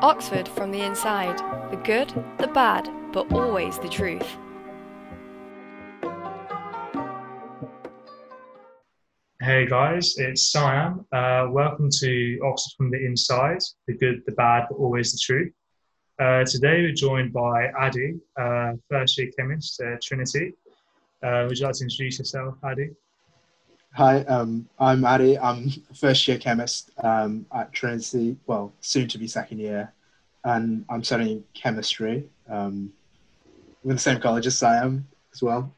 Oxford from the inside. The good, the bad, but always the truth. Hey guys, it's Siam. Uh, welcome to Oxford from the Inside, the good, the bad, but always the truth. Uh, today we're joined by Aadi, uh, first year chemist at Trinity. Uh, would you like to introduce yourself, Aadi? Hi, um, I'm Aadi. I'm first year chemist um, at Trinity, well, soon to be second year, and I'm studying chemistry um, with the same college as Siam as well.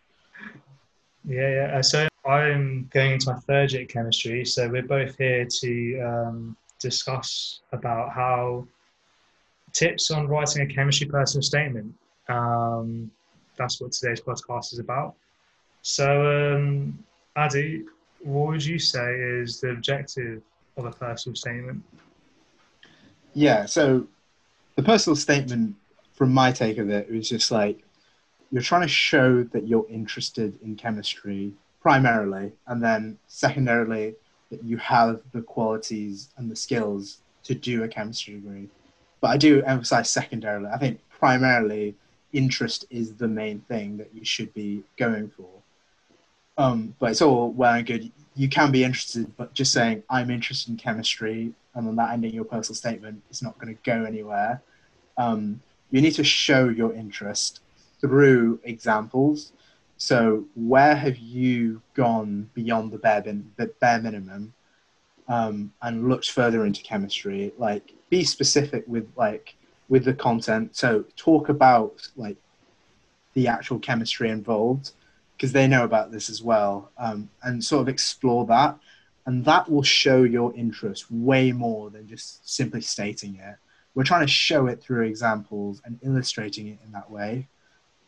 Yeah, yeah. Uh, so I'm going into my third year chemistry, so we're both here to um, discuss about how tips on writing a chemistry personal statement. Um, that's what today's podcast is about. So, um, Aadi, what would you say is the objective of a personal statement? Yeah, so the personal statement, from my take of it, was just like you're trying to show that you're interested in chemistry primarily, and then secondarily, that you have the qualities and the skills to do a chemistry degree. But I do emphasize secondarily. I think primarily, interest is the main thing that you should be going for. Um, but it's all well and good. You can be interested, but just saying I'm interested in chemistry and then that ending your personal statement is not going to go anywhere. Um, you need to show your interest through examples. So where have you gone beyond the bare, bin, the bare minimum um, and looked further into chemistry? Like be specific with like with the content. So talk about like the actual chemistry involved because they know about this as well, um, and sort of explore that, and that will show your interest way more than just simply stating it. We're trying to show it through examples and illustrating it in that way,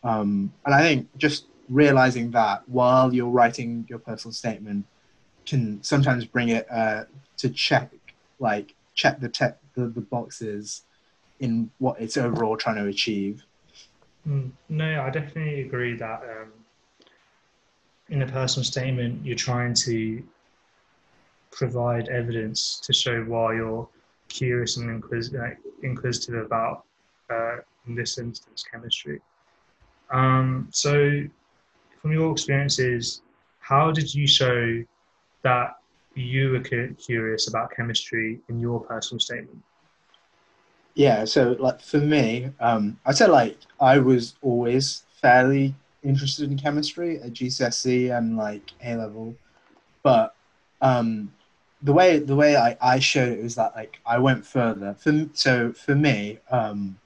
um, and I think just realizing that while you're writing your personal statement can sometimes bring it uh, to check, like check the, te- the the boxes in what it's overall trying to achieve. Mm, no, I definitely agree that um, in a personal statement, you're trying to provide evidence to show why you're curious and inquis- uh, inquisitive about, uh, in this instance, chemistry. Um, so, from your experiences, how did you show that you were curious about chemistry in your personal statement? Yeah, so like for me, um, I'd say like I was always fairly interested in chemistry at GCSE and like A level, but um, the way the way I, I showed it was that like I went further. For so for me, um,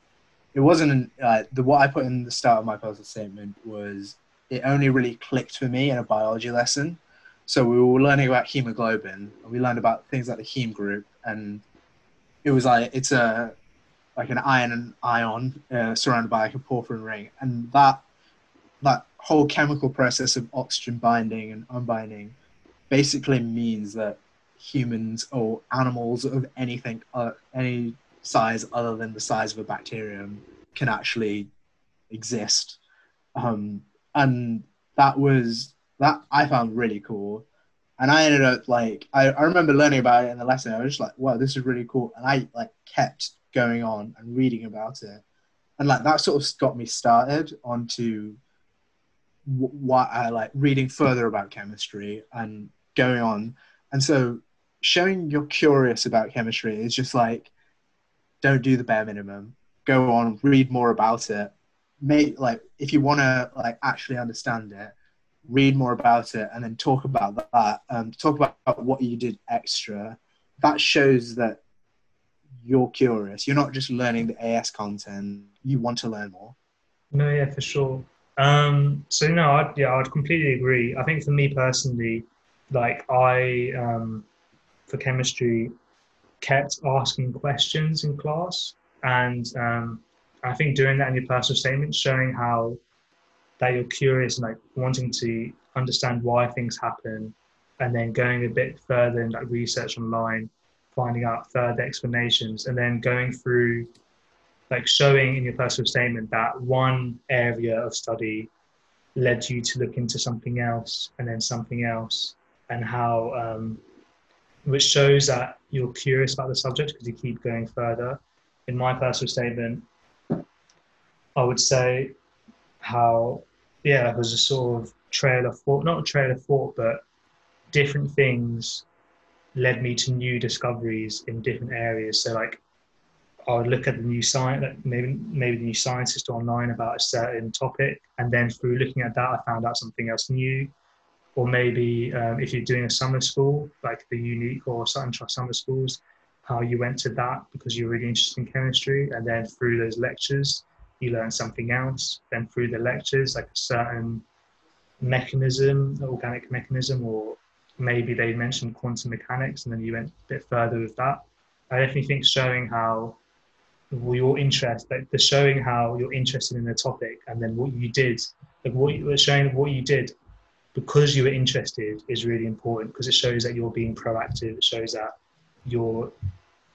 it wasn't uh, the what I put in the start of my personal statement was it only really clicked for me in a biology lesson. So we were learning about hemoglobin. And we learned about things like the heme group, and it was like it's a like an iron ion uh, surrounded by like a porphyrin ring, and that that whole chemical process of oxygen binding and unbinding basically means that humans or animals of anything uh, any size other than the size of a bacterium can actually exist. Um, and that was that i found really cool. And i ended up like I, I remember learning about it in the lesson. I was just like wow this is really cool. And i like kept going on and reading about it. And like that sort of got me started onto what I like reading further about chemistry and going on. And so showing you're curious about chemistry is just like, don't do the bare minimum. Go on, read more about it. Make like if you want to like actually understand it, read more about it, and then talk about that. Um, talk about what you did extra. That shows that you're curious. You're not just learning the AS content. You want to learn more. No, yeah, for sure. Um, so no, I'd, yeah, I'd completely agree. I think for me personally, like I, um, for chemistry, kept asking questions in class, and um, I think doing that in your personal statement, showing how that you're curious and like wanting to understand why things happen, and then going a bit further in like research online, finding out further explanations, and then going through like showing in your personal statement that one area of study led you to look into something else and then something else and how um, which shows that you're curious about the subject because you keep going further in my personal statement, I would say how yeah, it was a sort of trail of thought, not a trail of thought, but different things led me to new discoveries in different areas. So like I would look at the new science, maybe maybe the new scientist online about a certain topic, and then through looking at that, I found out something else new. Or maybe um, if you're doing a summer school, like the UNIQ or Trust summer schools, how you went to that because you're really interested in chemistry, and then through those lectures, you learn something else. Then through the lectures, like a certain mechanism, organic mechanism, or maybe they mentioned quantum mechanics, and then you went a bit further with that. I definitely think showing how your interest, like the showing how you're interested in the topic, and then what you did, like what you were showing what you did because you were interested is really important because it shows that you're being proactive. It shows that you're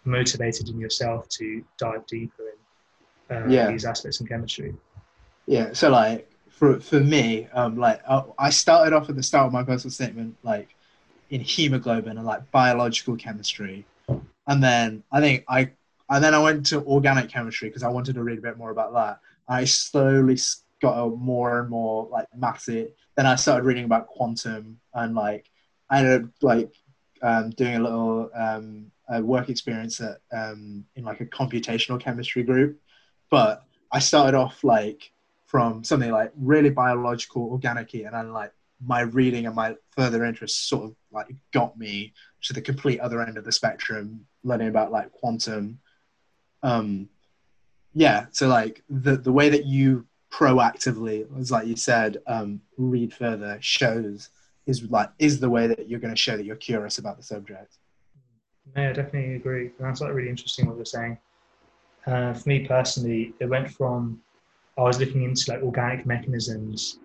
motivated in yourself to dive deeper in uh, Yeah. these aspects in chemistry. Yeah, so like for for me, um, like I, I started off at the start of my personal statement, like in hemoglobin and like biological chemistry, and then I think I and then I went to organic chemistry because I wanted to read a bit more about that. I slowly got a more and more like maths. Then I started reading about quantum and like I ended up like um, doing a little um, uh, work experience at um, in like a computational chemistry group, but I started off like from something like really biological, organic, and then like my reading and my further interests sort of like got me to the complete other end of the spectrum, learning about like quantum. Um, yeah, so like the the way that you proactively, as like you said, um, read further shows is like is the way that you're going to show that you're curious about the subject. Yeah, I definitely agree. That's like really interesting what you're saying. Uh, for me personally, it went from I was looking into like organic mechanisms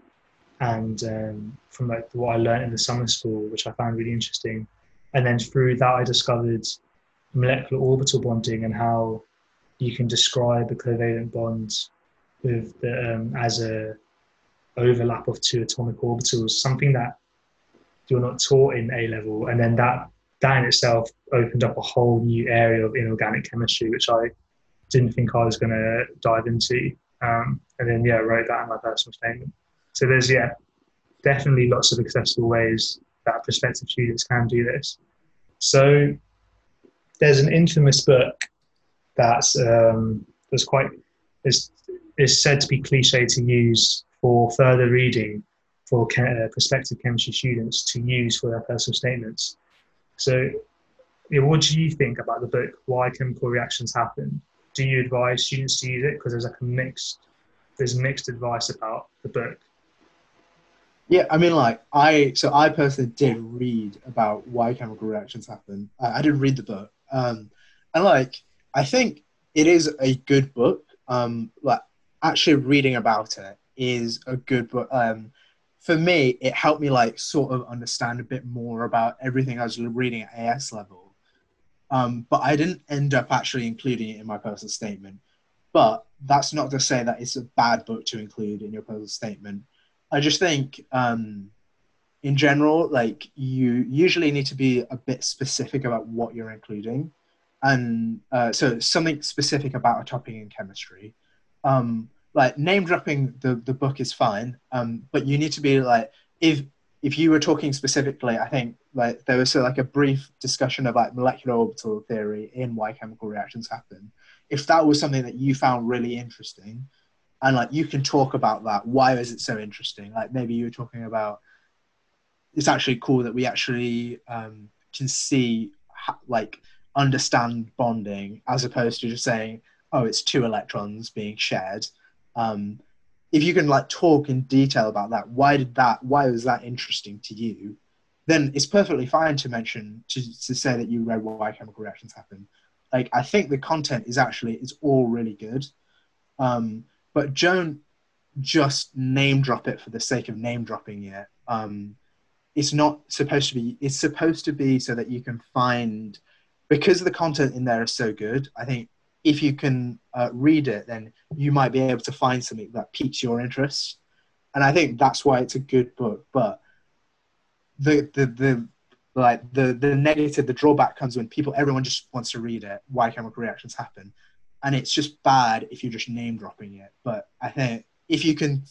and um, from like what I learned in the summer school, which I found really interesting. And then through that, I discovered molecular orbital bonding and how you can describe a covalent bond with the, um, as a overlap of two atomic orbitals, something that you're not taught in A level. And then that that in itself opened up a whole new area of inorganic chemistry, which I didn't think I was going to dive into. Um, and then, yeah, wrote that in my personal statement. So there's, yeah, definitely lots of accessible ways that prospective students can do this. So there's an infamous book that's um, that's quite is is said to be cliche to use for further reading for uh, prospective chemistry students to use for their personal statements. So, what do you think about the book? Why chemical reactions happen? Do you advise students to use it? Because there's like a mixed, there's mixed advice about the book. Yeah, I mean, like I so I personally did read about why chemical reactions happen. I, I did read the book, um, and like I think it is a good book. Um, like actually reading about it is a good book. Um, for me, it helped me like sort of understand a bit more about everything I was reading at AS level. Um, but I didn't end up actually including it in my personal statement. But that's not to say that it's a bad book to include in your personal statement. I just think, um, in general, like you usually need to be a bit specific about what you're including, and uh, so something specific about a topic in chemistry. Um, like name dropping the the book is fine, um, but you need to be like if if you were talking specifically, I think like there was uh, like a brief discussion of like molecular orbital theory in why chemical reactions happen. If that was something that you found really interesting, and like you can talk about that, why is it so interesting? Like maybe you were talking about it's actually cool that we actually um, can see ha- like understand bonding as opposed to just saying oh it's two electrons being shared. Um, if you can like talk in detail about that why did that why was that interesting to you? Then it's perfectly fine to mention to, to say that you read why chemical reactions happen. Like i think the content is actually it's all really good. Um, but don't just name drop it for the sake of name dropping it. Um, it's not supposed to be it's supposed to be so that you can find because the content in there is so good i think if you can uh, read it then you might be able to find something that piques your interest and i think that's why it's a good book but the the the like the the negative the drawback comes when people everyone just wants to read it why chemical reactions happen and it's just bad if you're just name dropping it. But I think if you can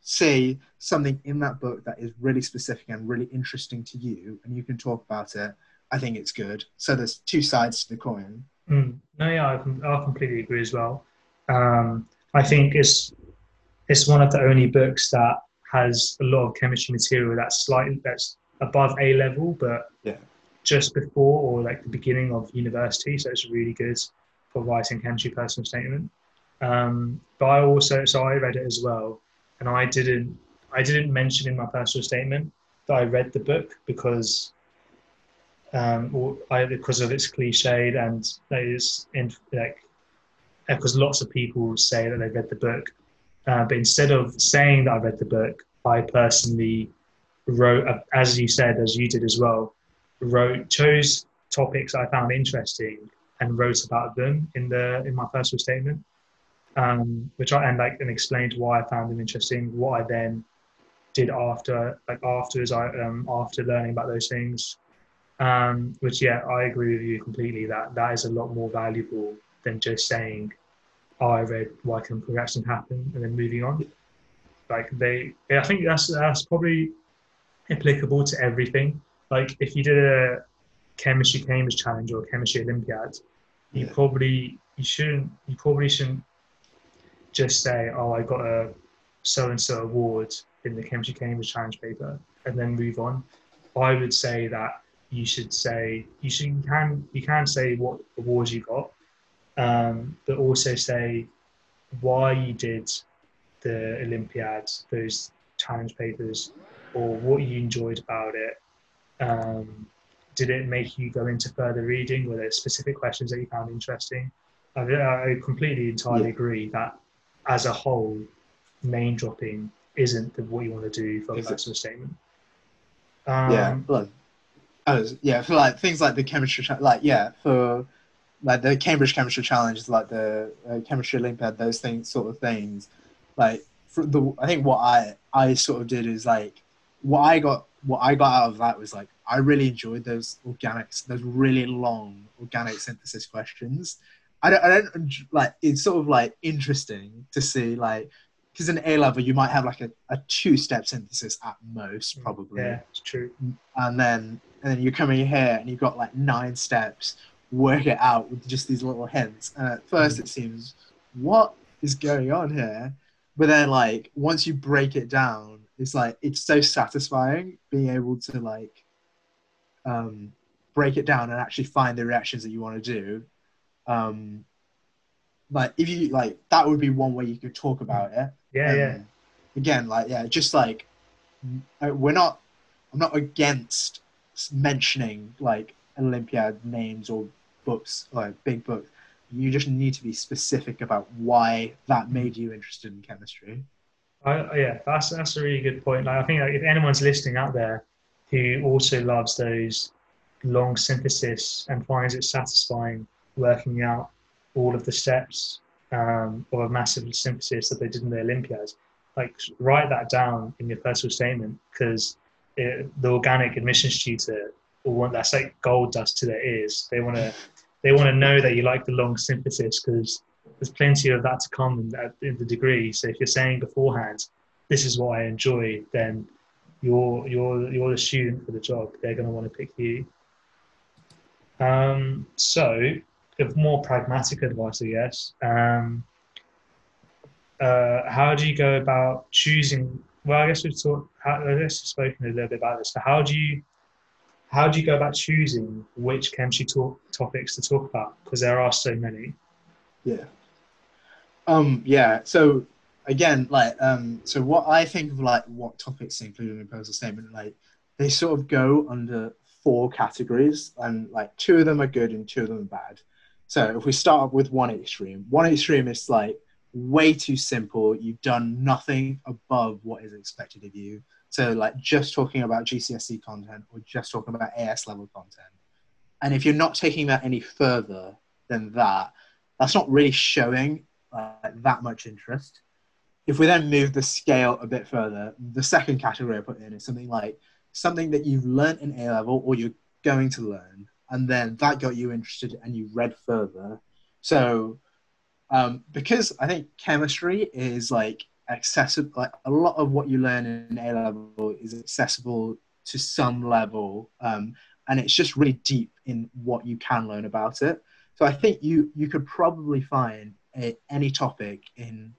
say something in that book that is really specific and really interesting to you, and you can talk about it, I think it's good. So there's two sides to the coin. Mm. No, yeah, I, I, completely agree as well. Um, I think it's it's one of the only books that has a lot of chemistry material that's slightly that's above A level, but yeah. just before or like the beginning of university. So it's really good for writing chemistry personal statement. Um, but I also so I read it as well, and I didn't I didn't mention in my personal statement that I read the book because um, because of its cliched and that is in like because lots of people say that they read the book, uh, but instead of saying that I read the book, I personally wrote, as you said, as you did as well, wrote chose topics I found interesting and wrote about them in the in my personal statement, um, which I and like and explained why I found them interesting. What I then did after like afterwards, I um, after learning about those things, um, which yeah, I agree with you completely. That that is a lot more valuable than just saying, "Oh, I read why chemical reactions happen," and then moving on. Like they, I think that's that's probably applicable to everything. Like if you did a chemistry Cambridge challenge or chemistry Olympiad, you yeah. probably you shouldn't you probably shouldn't just say, "Oh, I got a so and so award in the chemistry Cambridge challenge paper," and then move on. I would say that you should say you should you can you can say what awards you got, um, but also say why you did the Olympiads, those challenge papers, or what you enjoyed about it. Um, did it make you go into further reading? Were there specific questions that you found interesting? I, I completely entirely yeah. agree that as a whole, name dropping isn't the, what you want to do for a personal statement. Um, yeah, oh, yeah, for like things like the chemistry, like yeah, for like the Cambridge Chemistry Challenge, like the uh, Chemistry Olympiad, those things, sort of things. Like for the, I think what I I sort of did is like what I got what I got out of that was like I really enjoyed those organics, those really long organic synthesis questions. I don't, I don't like it's sort of like interesting to see like because in A level you might have like a, a two step synthesis at most mm, probably. Yeah, it's true. And then and then you come in here and you've got like nine steps, work it out with just these little hints. And at first mm. it seems what is going on here? But then like once you break it down it's like it's so satisfying being able to like um, break it down and actually find the reactions that you want to do. Um, like if you like that would be one way you could talk about it. Yeah, um, yeah. Again, like yeah, just like uh, we're not. I'm not against mentioning like Olympiad names or books, like big books. You just need to be specific about why that made you interested in chemistry. I, yeah, that's that's a really good point. Like, I think like, if anyone's listening out there who also loves those long synthesis and finds it satisfying working out all of the steps um, of a massive synthesis that they did in the Olympiads, like write that down in your personal statement because the organic admissions tutor will want that's like gold dust to their ears. They want to they want to know that you like the long synthesis because there's plenty of that to come in, in the degree. So if you're saying beforehand, this is what I enjoy, then you're you're you're the student for the job. They're going to want to pick you. Um, so, if more pragmatic advice, I guess. Um, uh, how do you go about choosing? Well, I guess we've talked. I guess we've spoken a little bit about this. But how do you how do you go about choosing which chemistry talk, topics to talk about? Because there are so many. Yeah. Um, yeah. So again, like, um, so what I think of like what topics included in a proposal statement, like they sort of go under four categories, and like two of them are good and two of them are bad. So if we start up with one extreme, one extreme is like way too simple. You've done nothing above what is expected of you. So like just talking about GCSE content or just talking about AS level content. And if you're not taking that any further than that, that's not really showing uh, that much interest. If we then move the scale a bit further, the second category I put in is something like something that you've learned in A level or you're going to learn, and then that got you interested and you read further. So um, because I think chemistry is like accessible. Like a lot of what you learn in A level is accessible to some level, um, and it's just really deep in what you can learn about it. So I think you you could probably find a, any topic in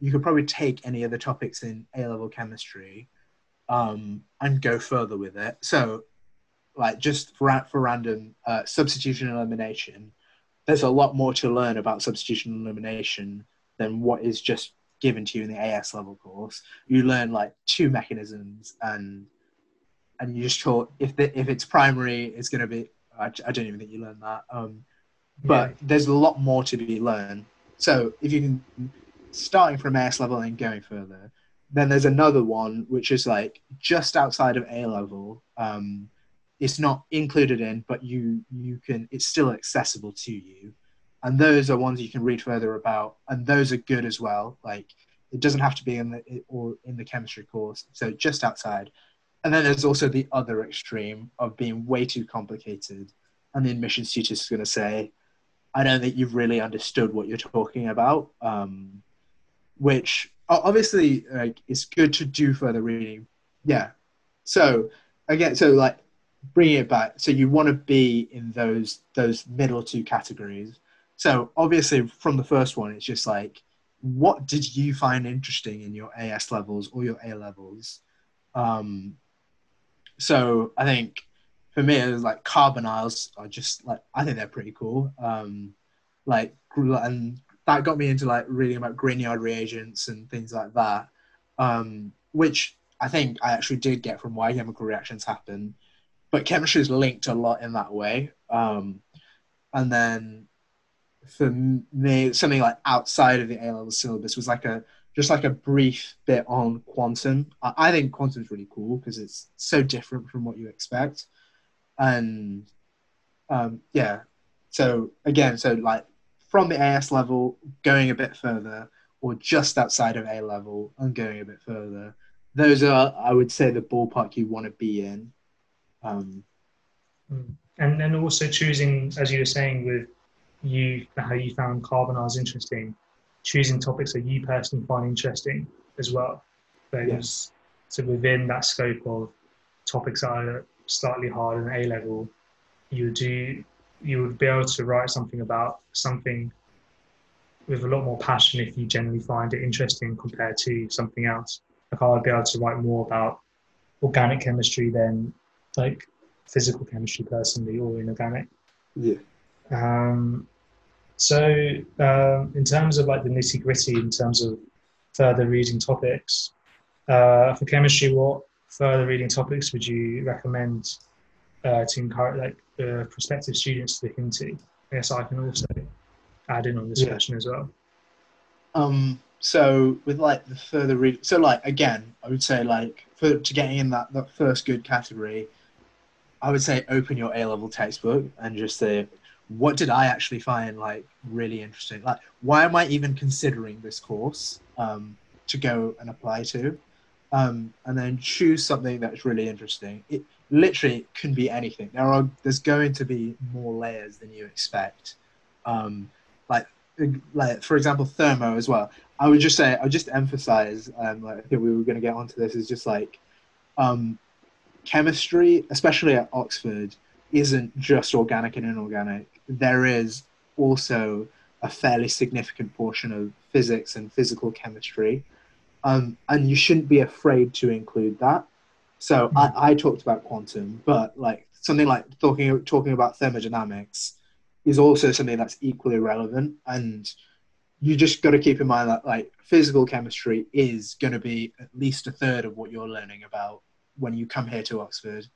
you could probably take any of the topics in A level chemistry um, and go further with it. So, like just for, for random uh, substitution elimination, there's a lot more to learn about substitution elimination than what is just given to you in the AS level course. You learn like two mechanisms and and you just taught if the, if it's primary, it's going to be. I, I, don't even think you learn that. Um, but yeah. there's a lot more to be learned. So if you can starting from AS level and going further, then there's another one which is like just outside of A level. Um, it's not included in, but you you can it's still accessible to you, and those are ones you can read further about, and those are good as well. Like it doesn't have to be in the or in the chemistry course, so just outside. And then there's also the other extreme of being way too complicated, and the admissions tutor is going to say, "I don't think you've really understood what you're talking about," um, which obviously like it's good to do further reading. Yeah. So again, so like bringing it back, so you want to be in those those middle two categories. So obviously, from the first one, it's just like, what did you find interesting in your AS levels or your A levels? Um, so I think for me, it was like carbonyls are just like I think they're pretty cool. Um, like and that got me into like reading about Grignard reagents and things like that, um, which I think I actually did get from why chemical reactions happen. But chemistry is linked a lot in that way. Um, and then for me, something like outside of the A level syllabus was like a just like a brief bit on quantum. I, I think quantum is really cool because it's so different from what you expect. And um, yeah, so again, so like from the AS level, going a bit further, or just outside of A level and going a bit further. Those are, I would say, the ballpark you want to be in. Um, hmm. and then also choosing, as you were saying, with you how you found carbonyls interesting, choosing topics that you personally find interesting as well. Those, yes. So within that scope of topics that are slightly harder than A level, you do you would be able to write something about something with a lot more passion if you generally find it interesting compared to something else. Like I would be able to write more about organic chemistry than like physical chemistry personally or inorganic. Yeah. Um, so um, in terms of like the nitty gritty, in terms of further reading topics, uh, for chemistry, what further reading topics would you recommend uh, to encourage like uh, prospective students to look into. I guess I can also add in on this yeah. question as well. Um, so with like the further read, so like again, I would say like for to getting in that that first good category, I would say open your A level textbook and just say, what did I actually find like really interesting? Like, why am I even considering this course um, to go and apply to? Um, and then choose something that's really interesting. It, literally can be anything. There are there's going to be more layers than you expect. Um, like like for example, thermo as well. I would just say I would just emphasize. Um, like, I think we were going to get onto this. Is just like um, chemistry, especially at Oxford, isn't just organic and inorganic. There is also a fairly significant portion of physics and physical chemistry. Um, and you shouldn't be afraid to include that. So I, mm-hmm. I talked about quantum, but like something like talking talking about thermodynamics is also something that's equally relevant. And you just got to keep in mind that like physical chemistry is going to be at least a third of what you're learning about when you come here to Oxford.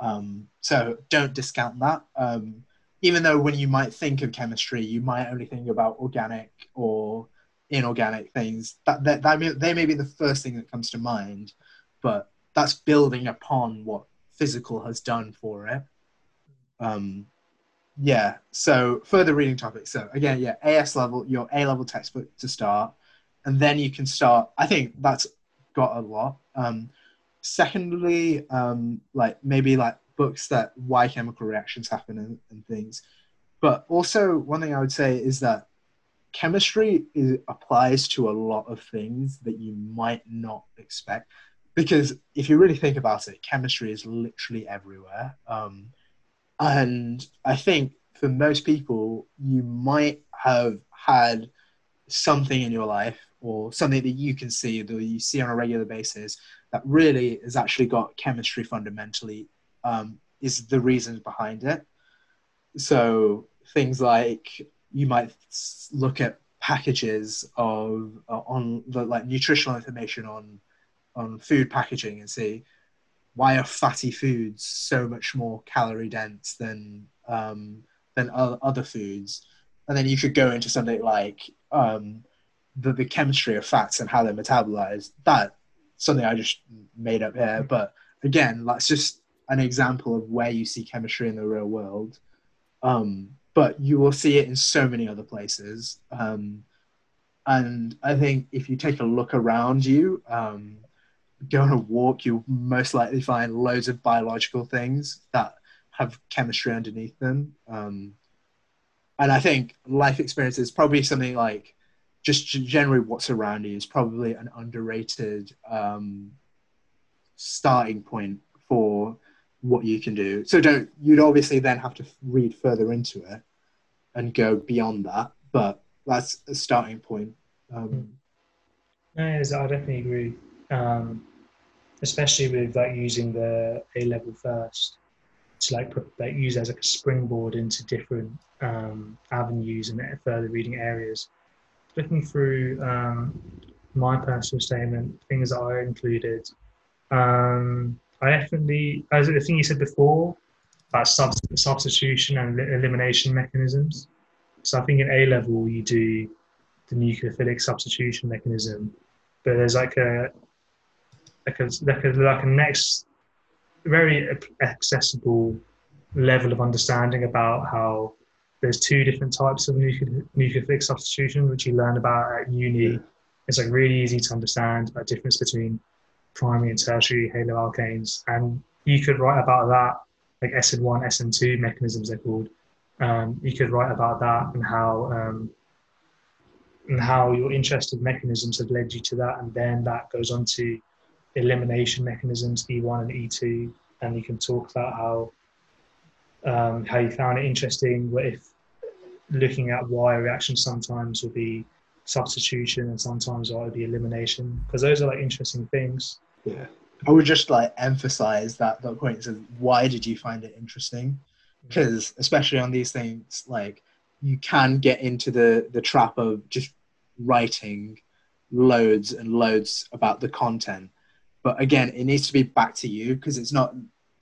Um, so don't discount that. Um, even though when you might think of chemistry, you might only think about organic or inorganic things. That, that, that may, they may be the first thing that comes to mind, but that's building upon what physical has done for it. Um, yeah. So further reading topics. So again, yeah, AS level, your A level textbook to start, and then you can start. I think that's got a lot. Um, secondly, um, like maybe like books that why chemical reactions happen and, and things. But also, one thing I would say is that chemistry is, applies to a lot of things that you might not expect. Because if you really think about it, chemistry is literally everywhere. Um, and I think for most people, you might have had something in your life or something that you can see that you see on a regular basis that really has actually got chemistry fundamentally um, is the reasons behind it. So things like you might look at packages of uh, on the like nutritional information on on food packaging and see why are fatty foods so much more calorie dense than um, than other foods, and then you could go into something like um, the, the chemistry of fats and how they're metabolized. That something I just made up here, but again, that's just an example of where you see chemistry in the real world. Um, but you will see it in so many other places. Um, and I think if you take a look around you, um, go on a walk, you'll most likely find loads of biological things that have chemistry underneath them. Um, and I think life experience is probably something like just generally what's around you is probably an underrated um, starting point for what you can do. So don't you'd obviously then have to read further into it and go beyond that, but that's a starting point. Um, no, I definitely agree, um, especially with like using the A level first to like put like use as like a springboard into different um, avenues and further reading areas looking through um, my personal statement, things that I included, um, I definitely, as the thing you said before, about substitution and elimination mechanisms. So I think in A level you do the nucleophilic substitution mechanism, but there's like a like a like a, like a next very accessible level of understanding about how there's two different types of nucleophilic substitution, which you learn about at uni. It's like really easy to understand a difference between primary and tertiary haloalkanes. And you could write about that, like SN1, SN2 mechanisms they're called. Um, you could write about that and how um, and how your interested mechanisms have led you to that, and then that goes on to elimination mechanisms E1 and E2, and you can talk about how um, how you found it interesting, what if looking at why reactions sometimes will be substitution and sometimes it will be elimination because those are like interesting things. Yeah, I would just like emphasize that that point is why did you find it interesting? Because mm. especially on these things, like you can get into the the trap of just writing loads and loads about the content, but again, it needs to be back to you because it's not.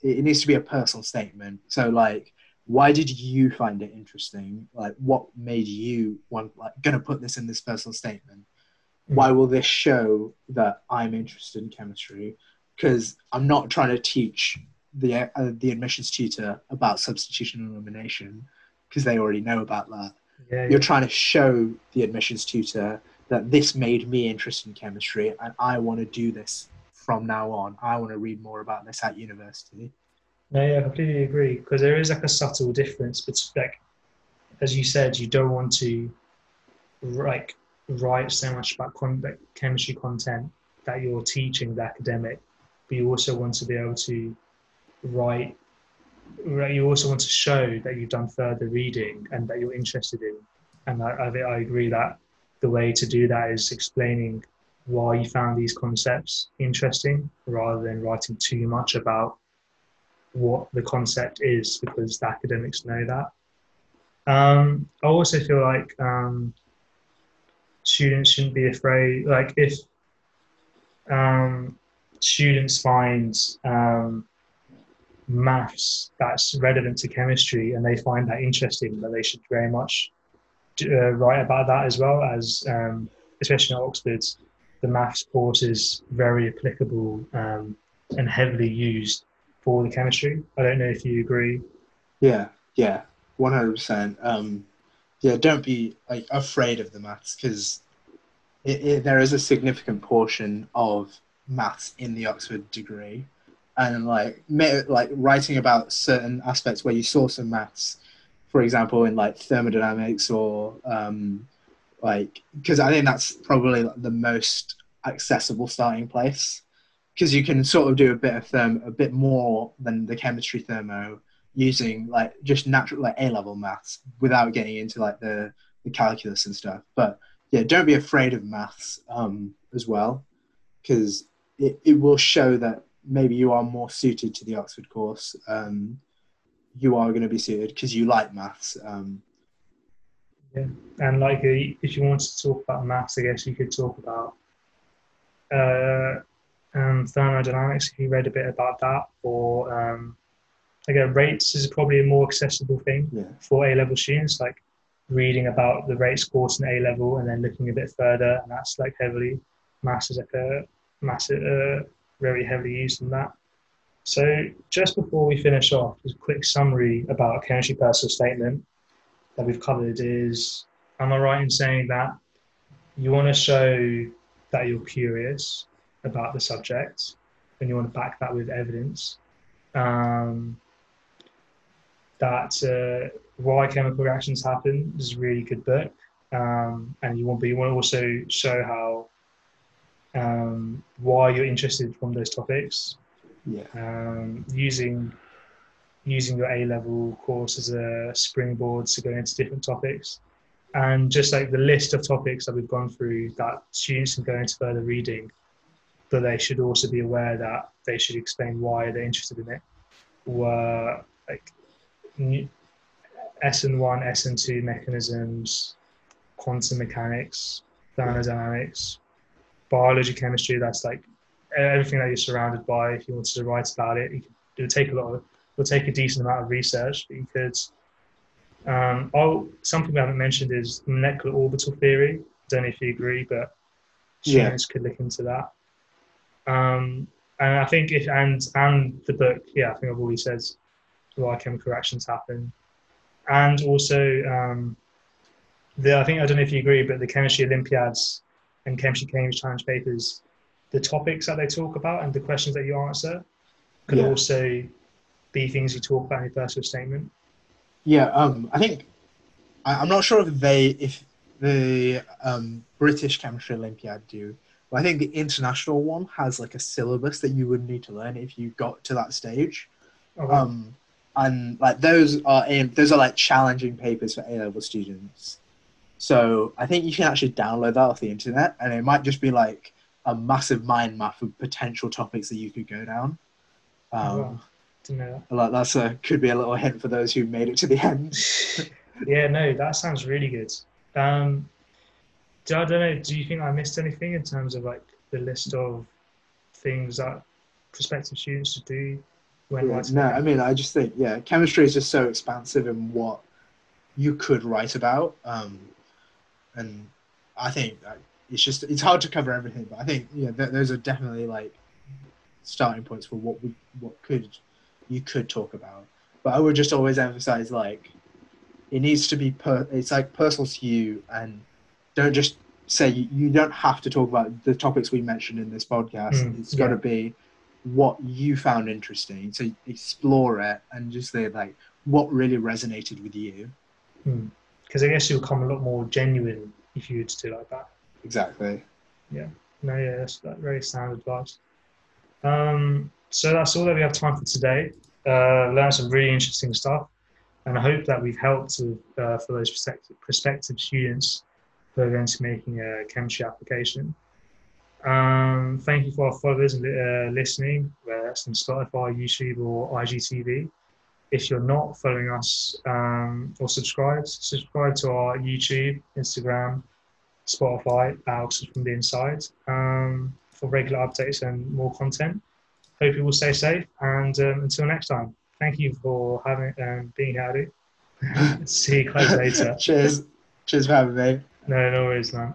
It needs to be a personal statement. So like why did you find it interesting? Like what made you want like gonna put this in this personal statement? Mm. why will this show that i'm interested in chemistry? Because i'm not trying to teach the uh, the admissions tutor about substitution and elimination because they already know about that. Yeah, you're yeah. trying to show the admissions tutor that this made me interested in chemistry and i want to do this from now on. I want to read more about this at university no, yeah, I completely agree because there is like a subtle difference. But like, as you said, you don't want to like write so much about con- like, chemistry content that you're teaching the academic, but you also want to be able to write. You also want to show that you've done further reading and that you're interested in. And I, I, I agree that the way to do that is explaining why you found these concepts interesting rather than writing too much about what the concept is because the academics know that. Um, I also feel like um, students shouldn't be afraid. Like if um, students find um, maths that's relevant to chemistry and they find that interesting, that they should very much uh, write about that as well as, um, especially at Oxford, the maths course is very applicable um, and heavily used for the chemistry. I don't know if you agree. Yeah, yeah, one hundred percent. Um, yeah, don't be like afraid of the maths because there is a significant portion of maths in the Oxford degree, and like like writing about certain aspects where you saw some maths, for example, in like thermodynamics or um, like because I think that's probably the most accessible starting place because you can sort of do a bit of therm a bit more than the chemistry thermo using like just natural like A level maths without getting into like the the calculus and stuff. But yeah, don't be afraid of maths um, as well because it, it will show that maybe you are more suited to the Oxford course. Um, you are going to be suited because you like maths. Um, Yeah, and like if you want to talk about maths, I guess you could talk about uh, um, thermodynamics if you read a bit about that, or um, again, rates is probably a more accessible thing yeah, for A level students, like reading about the rates course in A level and then looking a bit further, and that's like heavily maths is like a massive, uh, very heavily used in that. So just before we finish off, just a quick summary about a chemistry personal statement that we've covered is, am I right in saying that you want to show that you're curious about the subject and you want to back that with evidence? Um, that uh, why chemical reactions happen is a really good book, um, and you want, but you want to also show how um, why you're interested from those topics, yeah, um, using using your A level course as a springboard to go into different topics, and just like the list of topics that we've gone through that students can go into further reading, but they should also be aware that they should explain why they're interested in it. Were like new- SN1, SN2 mechanisms, quantum mechanics, thermodynamics, biology, chemistry. That's like everything that you're surrounded by. If you wanted to write about it, it would take a lot of, it would take a decent amount of research, but you could. Um, oh, something we haven't mentioned is molecular orbital theory. I don't know if you agree, but Yeah. could look into that. Um, and I think if and and the book, yeah, I think I've already said why chemical reactions happen, and also um, the I think I don't know if you agree, but the chemistry Olympiads and chemistry Cambridge Challenge papers, the topics that they talk about and the questions that you answer could Yeah. also be things you talk about in your personal statement. yeah. Um, I think I, I'm not sure if they if the um, British Chemistry Olympiad do. But I think the international one has like a syllabus that you would need to learn if you got to that stage. Oh, wow. um, and like those are aim- those are like challenging papers for A level students. So I think you can actually download that off the internet, and it might just be like a massive mind map of potential topics that you could go down. Um, Oh, wow. Didn't know that. Like that's a could be a little hint for those who made it to the end. yeah, no, that sounds really good. Um, do, I don't know. Do you think I missed anything in terms of like the list of things that prospective students should do when Yeah, writing? no, I mean I just think yeah, chemistry is just so expansive in what you could write about, um, and I think it's just it's hard to cover everything. But I think yeah, th- those are definitely like starting points for what we what could you could talk about. But I would just always emphasize like it needs to be per it's like personal to you and don't just say you, don't have to talk about the topics we mentioned in this podcast. Mm, it's got to yeah. be what you found interesting. So explore it and just say like what really resonated with you. Because I guess you'll come a lot more genuine if you were to do like that. Exactly. Yeah. No, yeah, that's that very sound advice. Um, so that's all that we have time for today. Uh, learned some really interesting stuff, and I hope that we've helped with, uh, for those prospective, prospective students be making a chemistry application. Um, thank you for our followers and uh, listening, whether that's on Spotify, YouTube, or IGTV. If you're not following us um, or subscribed, subscribe to our YouTube, Instagram, Spotify, Oxford from the inside um, for regular updates and more content. Hope you will stay safe and um, until next time. Thank you for having um, being here. See you guys later. Cheers. Cheers for having me. No, no it's man.